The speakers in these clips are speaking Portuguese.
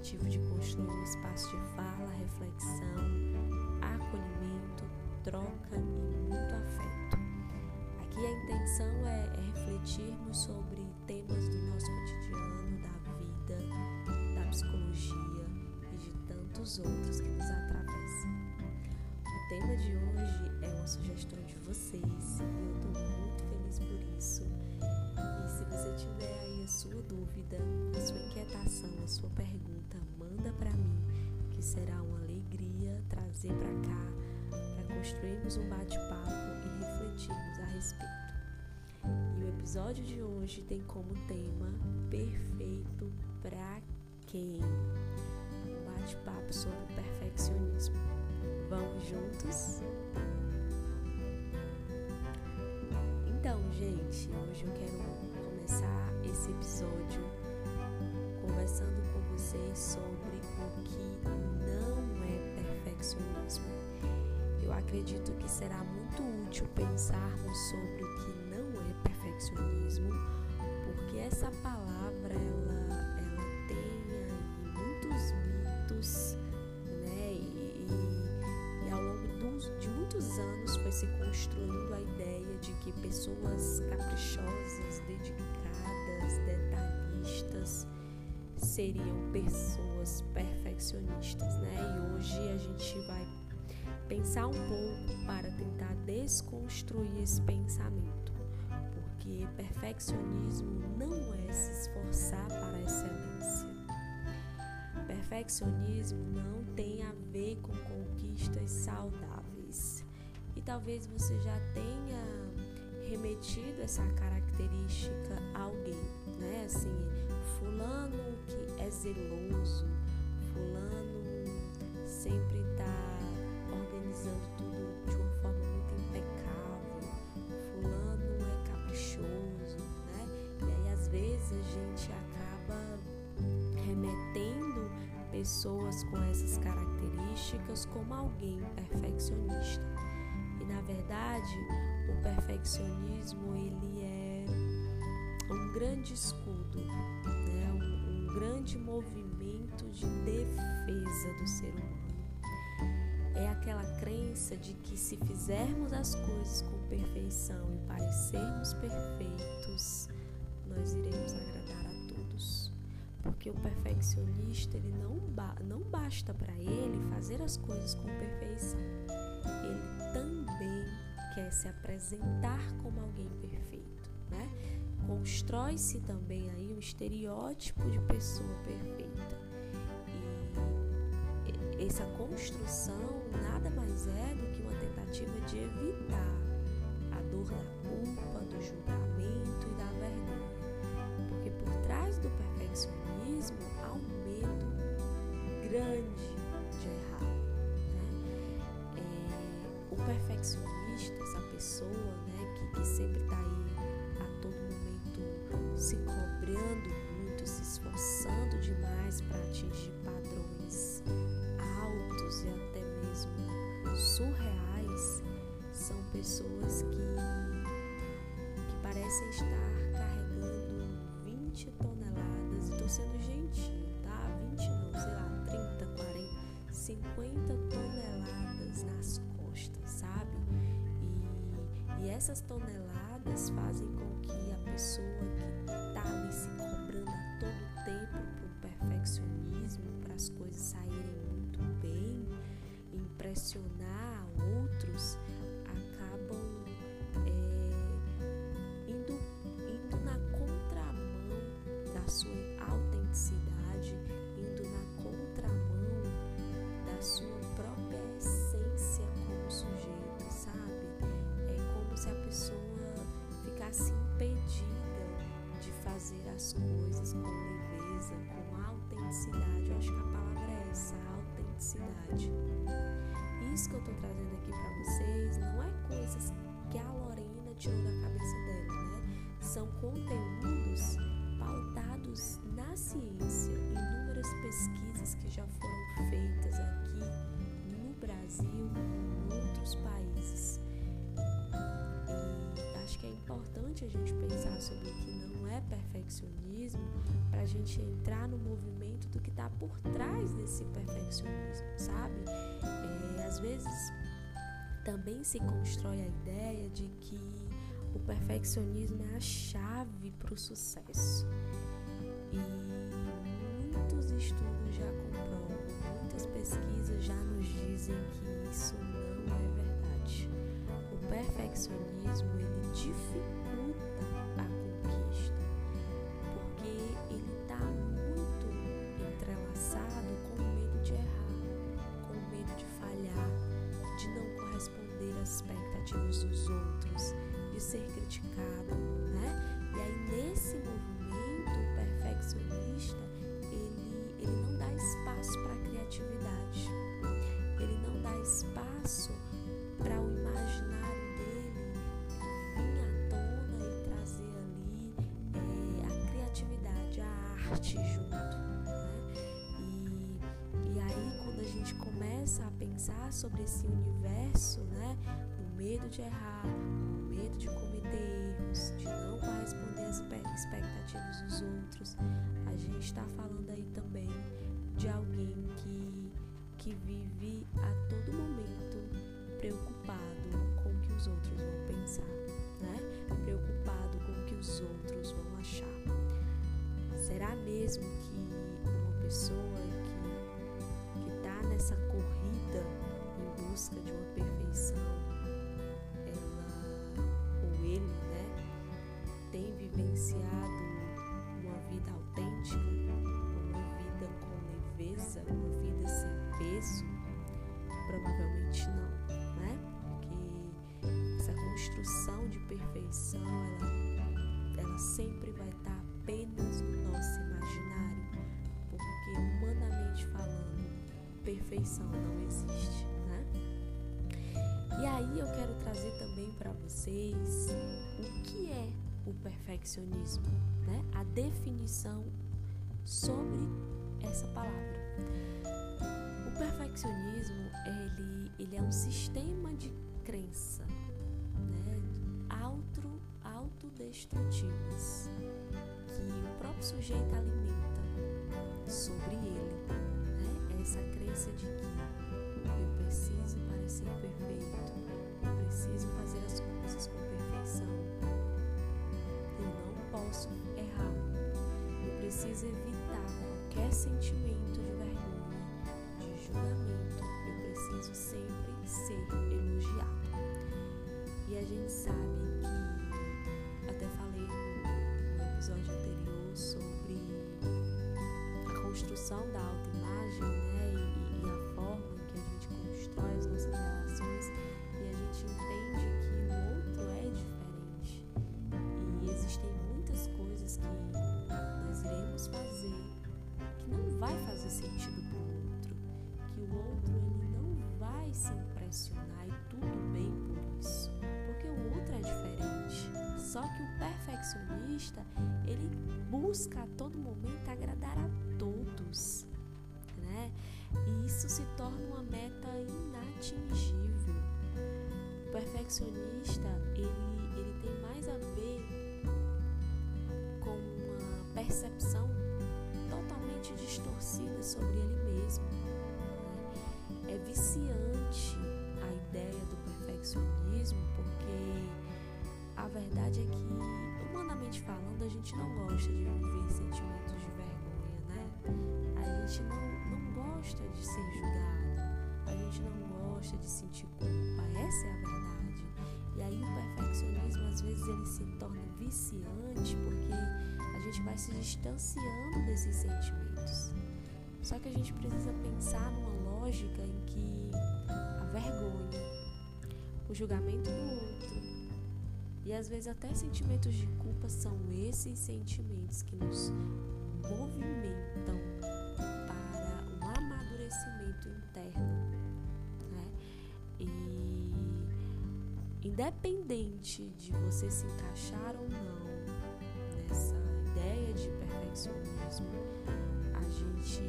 objetivo de construir um espaço de fala, reflexão, acolhimento, troca e muito afeto. Aqui a intenção é, é refletirmos sobre temas do nosso cotidiano, da vida, da psicologia e de tantos outros que nos atravessam. O tema de hoje é uma sugestão de vocês e eu estou muito feliz por isso. E se você sua pergunta, manda para mim, que será uma alegria trazer para cá para construirmos um bate-papo e refletirmos a respeito. E o episódio de hoje tem como tema Perfeito para quem? Um bate-papo sobre perfeccionismo. Vamos juntos? Então, gente, hoje eu quero começar esse episódio conversando com vocês sobre o que não é perfeccionismo. Eu acredito que será muito útil pensarmos sobre o que não é perfeccionismo, porque essa palavra ela, ela tem muitos mitos, né? E, e, e ao longo de muitos anos foi se construindo a ideia de que pessoas caprichosas, dedicadas, detalhistas seriam pessoas perfeccionistas, né? E hoje a gente vai pensar um pouco para tentar desconstruir esse pensamento, porque perfeccionismo não é se esforçar para a excelência. Perfeccionismo não tem a ver com conquistas saudáveis. E talvez você já tenha remetido essa característica a alguém, né? Assim, fulano que é zeloso, fulano sempre está organizando tudo de uma forma muito impecável, fulano é caprichoso, né? E aí às vezes a gente acaba remetendo pessoas com essas características como alguém perfeccionista. E na verdade, o perfeccionismo ele é um grande escudo? Grande movimento de defesa do ser humano. É aquela crença de que se fizermos as coisas com perfeição e parecermos perfeitos, nós iremos agradar a todos. Porque o perfeccionista, ele não, ba não basta para ele fazer as coisas com perfeição. Ele também quer se apresentar como alguém perfeito, né? Constrói-se também aí um estereótipo de pessoa perfeita. E essa construção nada mais é do que uma tentativa de evitar a dor da culpa, do julgamento e da vergonha. Porque por trás do perfeccionismo há um medo grande de errar. Né? É, o perfeccionista, essa pessoa né, que, que sempre está todo momento se cobrando muito, se esforçando demais para atingir padrões altos e até mesmo surreais, são pessoas que, que parecem estar carregando 20 toneladas, estou sendo gentil, tá? 20 não, sei lá, 30, 40, 50 toneladas nas costas, sabe? E, e essas toneladas fazem com pessoa que está ali se cobrando a todo tempo por perfeccionismo, para as coisas saírem muito bem, impressionar fazer as coisas com leveza, com autenticidade. Eu acho que a palavra é essa, autenticidade. Isso que eu tô trazendo aqui para vocês não é coisas que a Lorena tirou da cabeça dela, né? São conteúdos pautados na ciência, inúmeras pesquisas que já foram feitas aqui no Brasil em outros países. E acho que é importante a gente pensar sobre o que perfeccionismo para a gente entrar no movimento do que está por trás desse perfeccionismo, sabe? É, às vezes também se constrói a ideia de que o perfeccionismo é a chave para o sucesso. E muitos estudos já comprovam, muitas pesquisas já nos dizem que isso não é verdade. O perfeccionismo ele dificulta né? E aí nesse movimento perfeccionista, ele, ele não dá espaço para a criatividade, ele não dá espaço para o imaginário dele vir à tona e trazer ali é, a criatividade, a arte junto. Né? E, e aí quando a gente começa a pensar sobre esse universo, né? O medo de errar, medo de cometer erros, de não corresponder às expectativas dos outros, a gente está falando aí também de alguém que, que vive a todo momento preocupado com o que os outros vão pensar, né? Preocupado com o que os outros vão achar. Será mesmo que uma pessoa que está nessa corrida em busca de uma perfeição vivenciado uma vida autêntica, uma vida com leveza, uma vida sem peso? Provavelmente não, né? Porque essa construção de perfeição, ela, ela sempre vai estar apenas no nosso imaginário, porque humanamente falando, perfeição não existe, né? E aí eu quero trazer também para vocês o que é o perfeccionismo, né? A definição sobre essa palavra. O perfeccionismo ele, ele é um sistema de crença, né? Auto, autodestrutivas que o próprio sujeito alimenta sobre ele, né? Essa crença de que eu preciso parecer perfeito, eu preciso fazer as coisas com perfeição posso errar. Eu preciso evitar qualquer sentimento de vergonha, de julgamento. Eu preciso sempre ser elogiado. E a gente sabe que, até falei no episódio anterior sobre a construção da autoimagem, né? Outro ele não vai se impressionar e tudo bem por isso, porque o outro é diferente. Só que o perfeccionista ele busca a todo momento agradar a todos, né? E isso se torna uma meta inatingível. O perfeccionista ele, ele tem mais a ver percepção totalmente distorcida sobre ele mesmo. É viciante a ideia do perfeccionismo, porque a verdade é que, humanamente falando, a gente não gosta de viver sentimentos de vergonha, né? A gente não, não gosta de ser julgado, a gente não gosta de sentir culpa, essa é a verdade. E aí o perfeccionismo às vezes ele se torna viciante porque a gente vai se distanciando desses sentimentos. Só que a gente precisa pensar numa lógica em que a vergonha, o julgamento do outro e às vezes até sentimentos de culpa são esses sentimentos que nos movimentam para um amadurecimento interno. Né? E independente de você se encaixar ou não nessa ideia de perfeccionismo, a gente,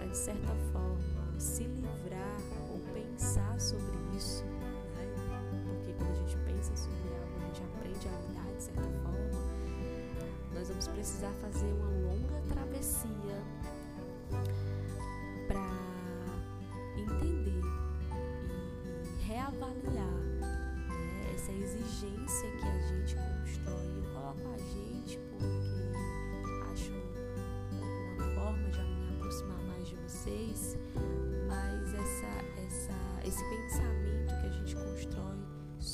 para de certa forma se livrar ou pensar sobre isso, né? Porque quando a gente pensa sobre algo, a gente aprende a lidar de certa forma. Nós vamos precisar fazer uma longa travessia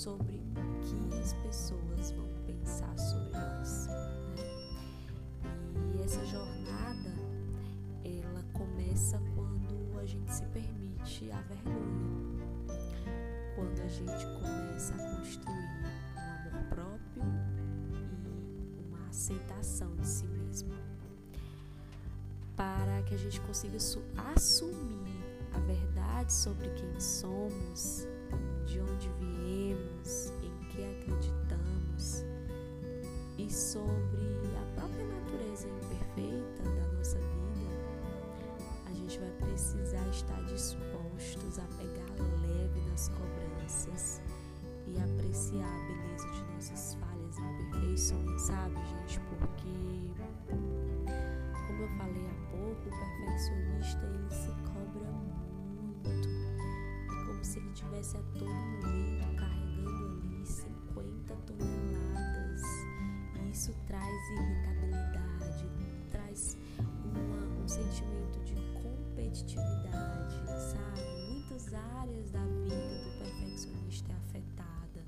sobre o que as pessoas vão pensar sobre nós. Né? E essa jornada ela começa quando a gente se permite a vergonha, quando a gente começa a construir um amor próprio e uma aceitação de si mesmo, para que a gente consiga assumir a verdade sobre quem somos, tivesse a todo momento carregando ali 50 toneladas. E isso traz irritabilidade, traz uma, um sentimento de competitividade, sabe? Muitas áreas da vida do perfeccionista é afetada,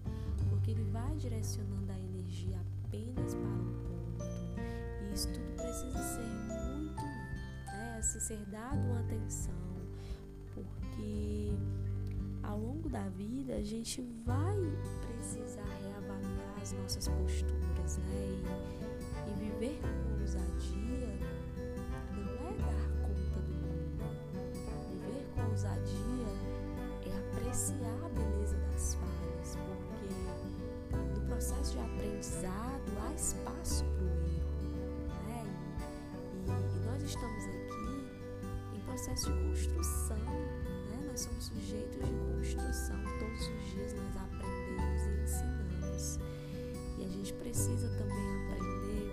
porque ele vai direcionando a energia apenas para um ponto. E isso tudo precisa ser muito, né, assim, ser dado uma atenção, porque ao longo da vida a gente vai precisar reavaliar as nossas posturas, né? E, e viver com ousadia não é dar conta do mundo. Viver com ousadia é apreciar a beleza das falhas, porque no processo de aprendizado há espaço para o erro, né? E, e, nós estamos aqui em processo de construção somos sujeitos de construção. Todos os dias nós aprendemos e ensinamos. E a gente precisa também aprender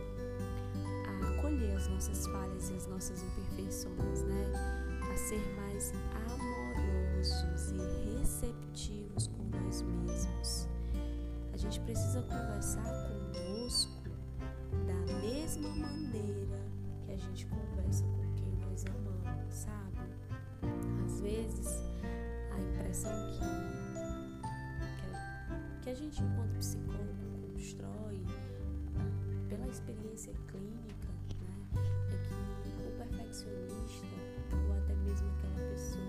a acolher as nossas falhas e as nossas imperfeições, né? A ser mais amorosos e receptivos com nós mesmos. A gente precisa conversar conosco da mesma maneira que a gente conversa com quem nós amamos, sabe? Às vezes impressão que, que, a gente, enquanto psicólogo, constrói pela experiência clínica né, é que o perfeccionista, ou até mesmo aquela pessoa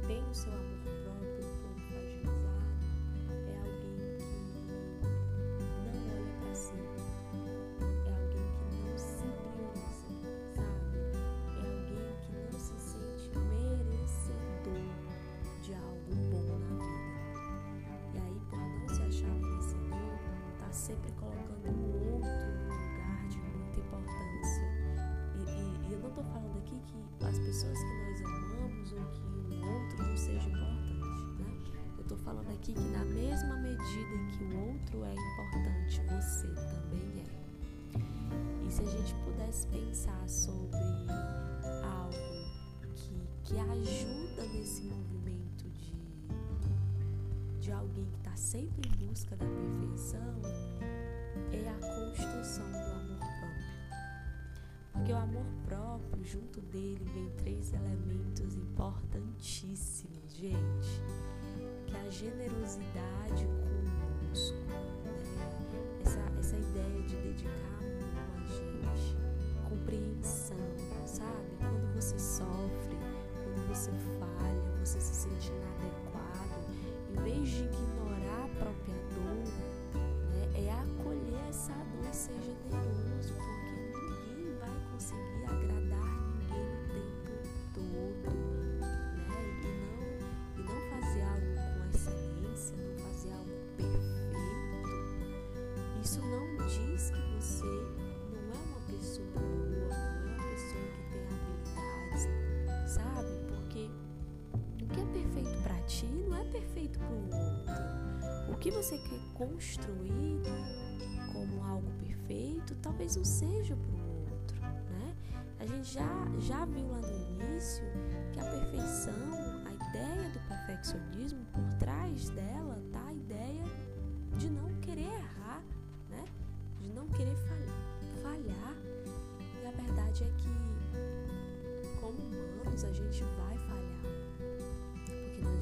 que tem o seu que as pessoas que nós amamos ou que o outro não seja importante, né? Eu tô falando aqui que na mesma medida em que o outro é importante, você também é. E se a gente pudesse pensar sobre algo que, que ajuda nesse movimento de, de alguém que está sempre em busca da perfeição, é a construção do amor. Porque o amor próprio, junto dele, vem três elementos importantíssimos, gente. Que é a generosidade conosco, né? essa, essa ideia de dedicar amor a gente, compreensão, sabe? Quando você sofre, quando você falha, você se sente inadequado, em vez de ignorar a perfeito para o outro. O que você quer construir como algo perfeito, talvez não seja para o outro, né? A gente já, já viu lá no início que a perfeição, a ideia do perfeccionismo, por trás dela tá a ideia de não querer errar, né? De não querer falhar. E a verdade é que, como humanos, a gente vai falhar,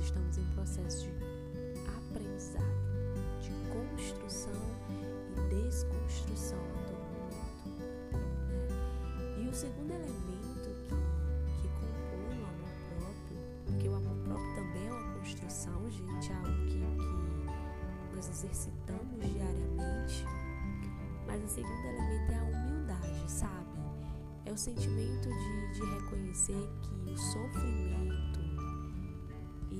estamos em processo de aprendizado, de construção e desconstrução a todo momento. Né? E o segundo elemento que, que compõe o amor próprio, porque o amor próprio também é uma construção, gente, é algo que, que nós exercitamos diariamente. Mas o segundo elemento é a humildade, sabe? É o sentimento de, de reconhecer que o sofrimento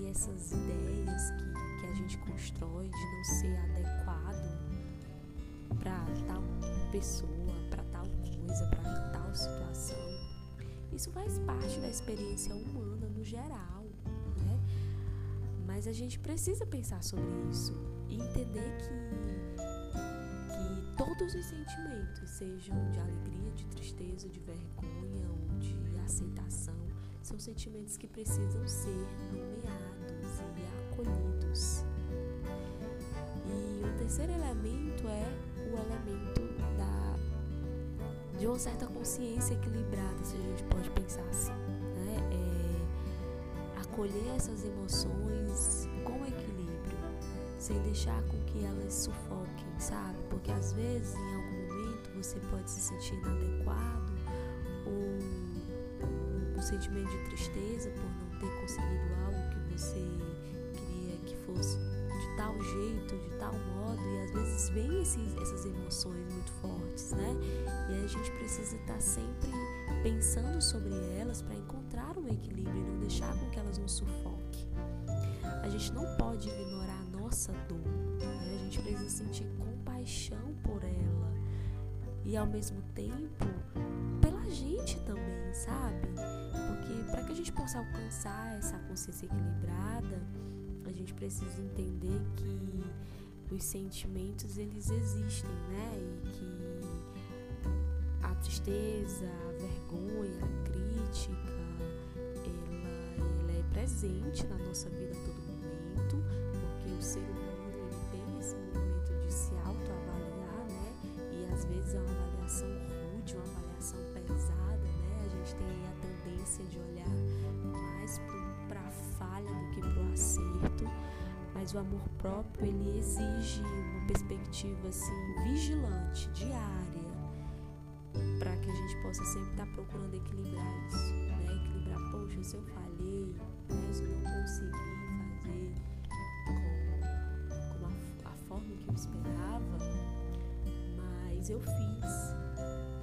essas ideias que que a gente constrói de não ser adequado para tal pessoa, para tal coisa, para tal situação. Isso faz parte da experiência humana no geral, né? Mas a gente precisa pensar sobre isso e entender que, que todos os sentimentos, sejam de alegria, de tristeza, de vergonha ou de aceitação, são sentimentos que precisam ser nomeados terceiro elemento é o elemento da de uma certa consciência equilibrada, se a gente pode pensar assim, né? É acolher essas emoções com equilíbrio, sem deixar com que elas sufoquem, sabe? Porque às vezes, em algum momento, você pode se sentir inadequado ou um sentimento de tristeza por não ter conseguido algo que você tal jeito, de tal modo, e às vezes vem esses, essas emoções muito fortes, né? E a gente precisa estar sempre pensando sobre elas para encontrar um equilíbrio e não deixar com que elas nos sufoquem. A gente não pode ignorar a nossa dor, né? a gente precisa sentir compaixão por ela e ao mesmo tempo pela gente também, sabe? Porque para que a gente possa alcançar essa consciência equilibrada, a gente precisa entender que os sentimentos eles existem, né? E que a tristeza, a vergonha, a crítica, ela, ela é presente na nossa vida a todo momento, porque o ser humano ele tem esse movimento de se autoavaliar, né? E às vezes é uma avaliação rude, uma avaliação pesada, né? A gente tem a tendência de olhar mais para falha do que para o acerto mas o amor próprio ele exige uma perspectiva assim vigilante, diária, para que a gente possa sempre estar tá procurando equilibrar isso, né? Equilibrar, poxa, se eu falhei, se eu não consegui fazer com, com a, a forma que eu esperava, mas eu fiz,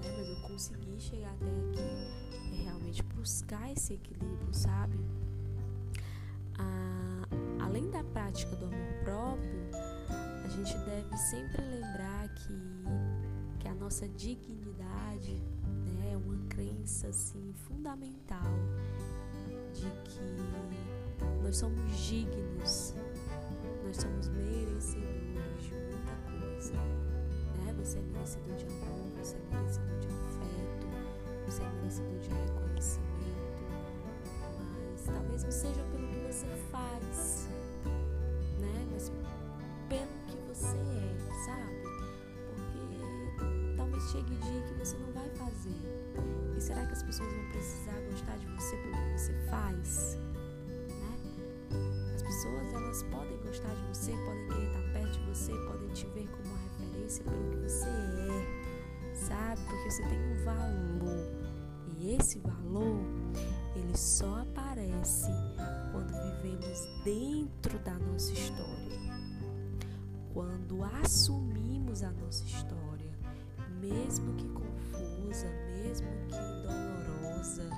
né? Mas eu consegui chegar até aqui. É realmente buscar esse equilíbrio, sabe? Prática do amor próprio, a gente deve sempre lembrar que, que a nossa dignidade né, é uma crença assim, fundamental de que nós somos dignos, nós somos merecedores de muita coisa. Né? Você é merecedor de amor, você é merecedor de afeto, você é merecedor de reconhecimento, mas talvez não seja pelo que você faz, você não vai fazer. E será que as pessoas vão precisar gostar de você pelo que você faz? Né? As pessoas elas podem gostar de você, podem querer estar perto de você, podem te ver como uma referência pelo que você é, sabe? Porque você tem um valor. E esse valor, ele só aparece quando vivemos dentro da nossa história, quando assumimos a nossa história, mesmo que mesmo que dolorosa,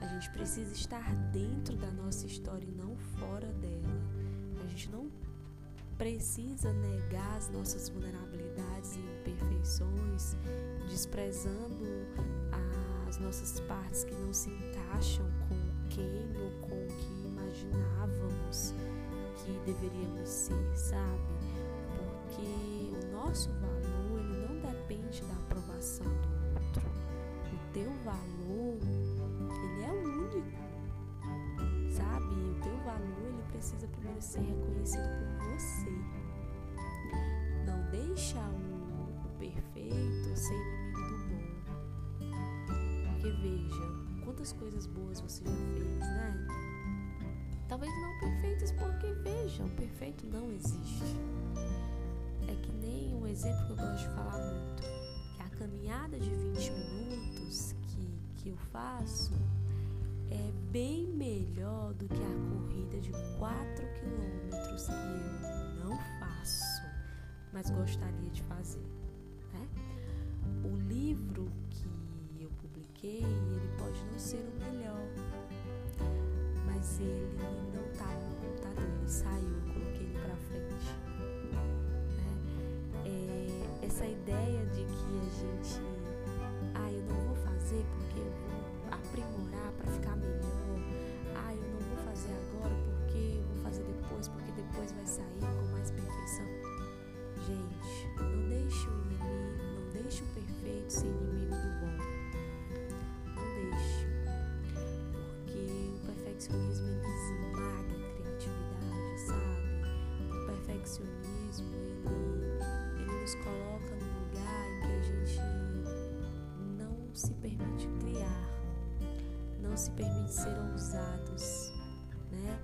a gente precisa estar dentro da nossa história e não fora dela. A gente não precisa negar as nossas vulnerabilidades e imperfeições, desprezando as nossas partes que não se encaixam com quem ou com o que imaginávamos que deveríamos ser, sabe? Porque o nosso valor ele depende da aprovação do teu valor, ele é único. Sabe? O teu valor, ele precisa primeiro ser reconhecido por você. Não deixa o, perfeito ser inimigo do bom. Porque veja, quantas coisas boas você já fez, né? Talvez não perfeitas, porque veja, o perfeito não existe. É que nem um exemplo que eu gosto de falar muito, faço é bem melhor do que a corrida de 4 quilômetros que eu não faço, mas gostaria de fazer. Né? O livro que eu publiquei, ele pode não ser o melhor, mas ele não estava tá no computador, ele saiu, eu coloquei ele para frente. Né? É, essa ideia de que a gente, ah, eu não vou fazer porque eu vou aprimorar para ficar melhor, ah, eu não vou fazer agora porque eu vou fazer depois, porque depois vai sair com mais perfeição. Gente, não deixe o inimigo, não deixe o perfeito ser inimigo do bom. Não deixe perfeccionismo ele esmaga a criatividade, sabe? O perfeccionismo ele, ele nos coloca num lugar em que a gente não se permite criar, não se permite ser ousados, né?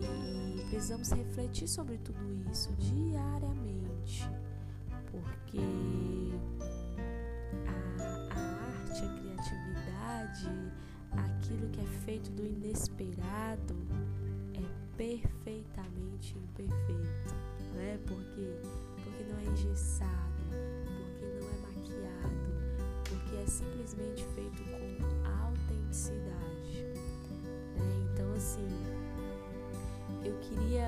E precisamos refletir sobre tudo isso diariamente, porque a, a arte, a criatividade, aquilo que é feito do inesperado é perfeitamente imperfeito, né? Porque porque não é engessado, porque não é maquiado, porque é simplesmente feito com eu queria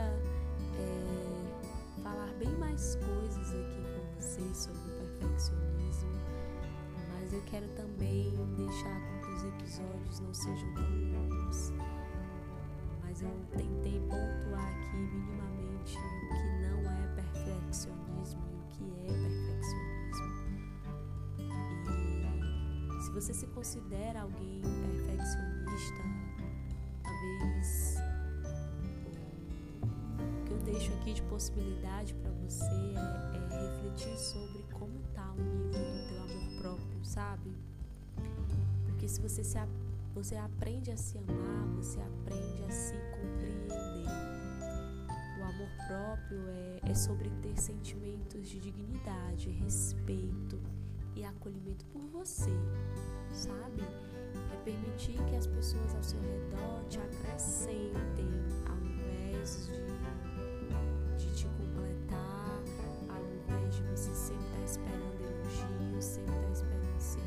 é, falar bem mais coisas aqui com vocês sobre o perfeccionismo, mas eu quero também deixar com os episódios não sejam tão longos, mas eu tentei pontuar aqui minimamente o que não é perfeccionismo e o que é perfeccionismo. E se você se considera alguém perfeccionista, talvez que deixo aqui de possibilidade para você é, é refletir sobre como está o nível do teu amor próprio, sabe? Porque se você se você aprende a se amar, você aprende a se compreender. O amor próprio é, é sobre ter sentimentos de dignidade, respeito e acolhimento por você, sabe? É permitir que as pessoas ao seu redor te acrescentem ao invés de, de você sempre estar esperando elogios, sempre estar esperando ser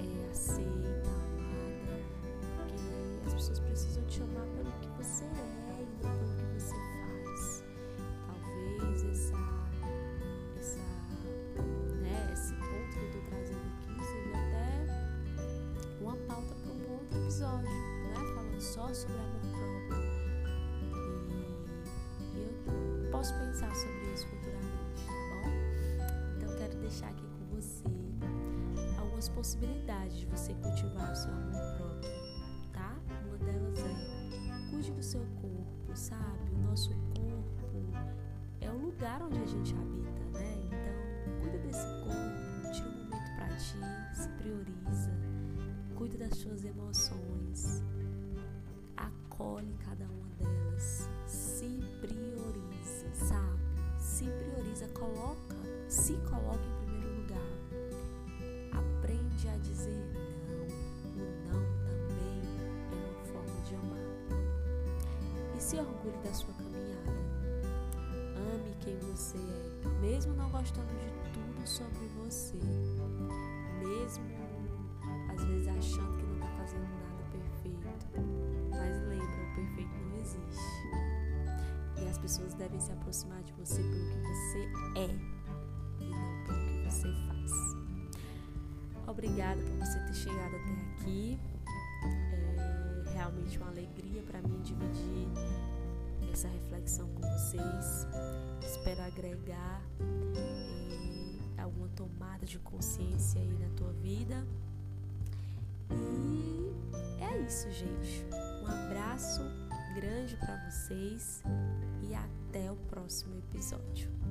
é, aceita, amada, porque as pessoas precisam te amar pelo que você é e não pelo que você faz. Talvez essa, essa, né, esse ponto que eu estou trazendo aqui seja até uma pauta para um outro episódio, né, falando só sobre amor próprio. E, e eu posso pensar sobre algumas possibilidades de você cultivar o seu amor próprio, tá? Uma delas é cuide do seu corpo, sabe? O nosso corpo é o lugar onde a gente habita, né? Então, cuida desse corpo, tira um momento para ti, se prioriza, cuida das suas emoções, acolhe cada uma delas, você é, mesmo não gostando de tudo sobre você. Mesmo às vezes achando que não está fazendo nada perfeito. Mas lembra, o perfeito não existe. E as pessoas devem se aproximar de você pelo que você é e não pelo que você faz. Obrigada por você ter chegado até aqui. É realmente uma alegria para mim dividir essa reflexão com vocês. Espero agregar é, alguma uma tomada de consciência aí na tua vida. E é isso, gente. Um abraço grande para vocês e até o próximo episódio.